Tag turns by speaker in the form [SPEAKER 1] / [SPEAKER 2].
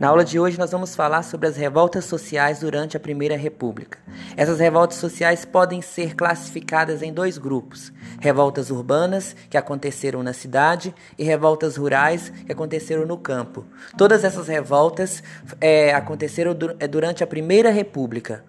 [SPEAKER 1] Na aula de hoje nós vamos falar sobre as revoltas sociais durante a Primeira República. Essas revoltas sociais podem ser classificadas em dois grupos: revoltas urbanas, que aconteceram na cidade, e revoltas rurais, que aconteceram no campo. Todas essas revoltas é, aconteceram é, durante a Primeira República.